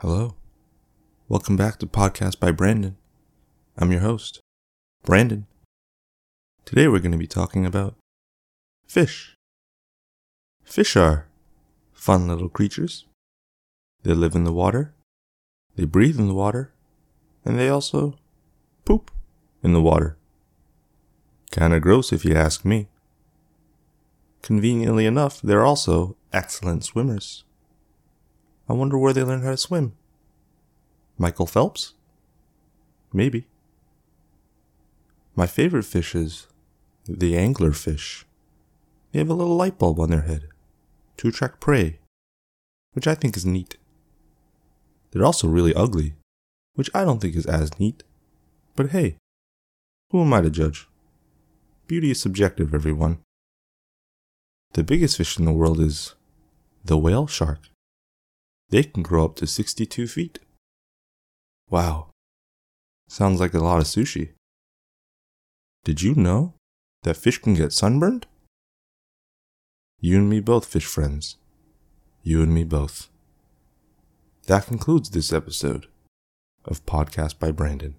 Hello. Welcome back to Podcast by Brandon. I'm your host, Brandon. Today we're going to be talking about fish. Fish are fun little creatures. They live in the water, they breathe in the water, and they also poop in the water. Kinda gross if you ask me. Conveniently enough, they're also excellent swimmers. I wonder where they learned how to swim. Michael Phelps? Maybe. My favorite fish is the anglerfish. They have a little light bulb on their head to attract prey, which I think is neat. They're also really ugly, which I don't think is as neat. But hey, who am I to judge? Beauty is subjective, everyone. The biggest fish in the world is the whale shark. They can grow up to 62 feet. Wow. Sounds like a lot of sushi. Did you know that fish can get sunburned? You and me both, fish friends. You and me both. That concludes this episode of Podcast by Brandon.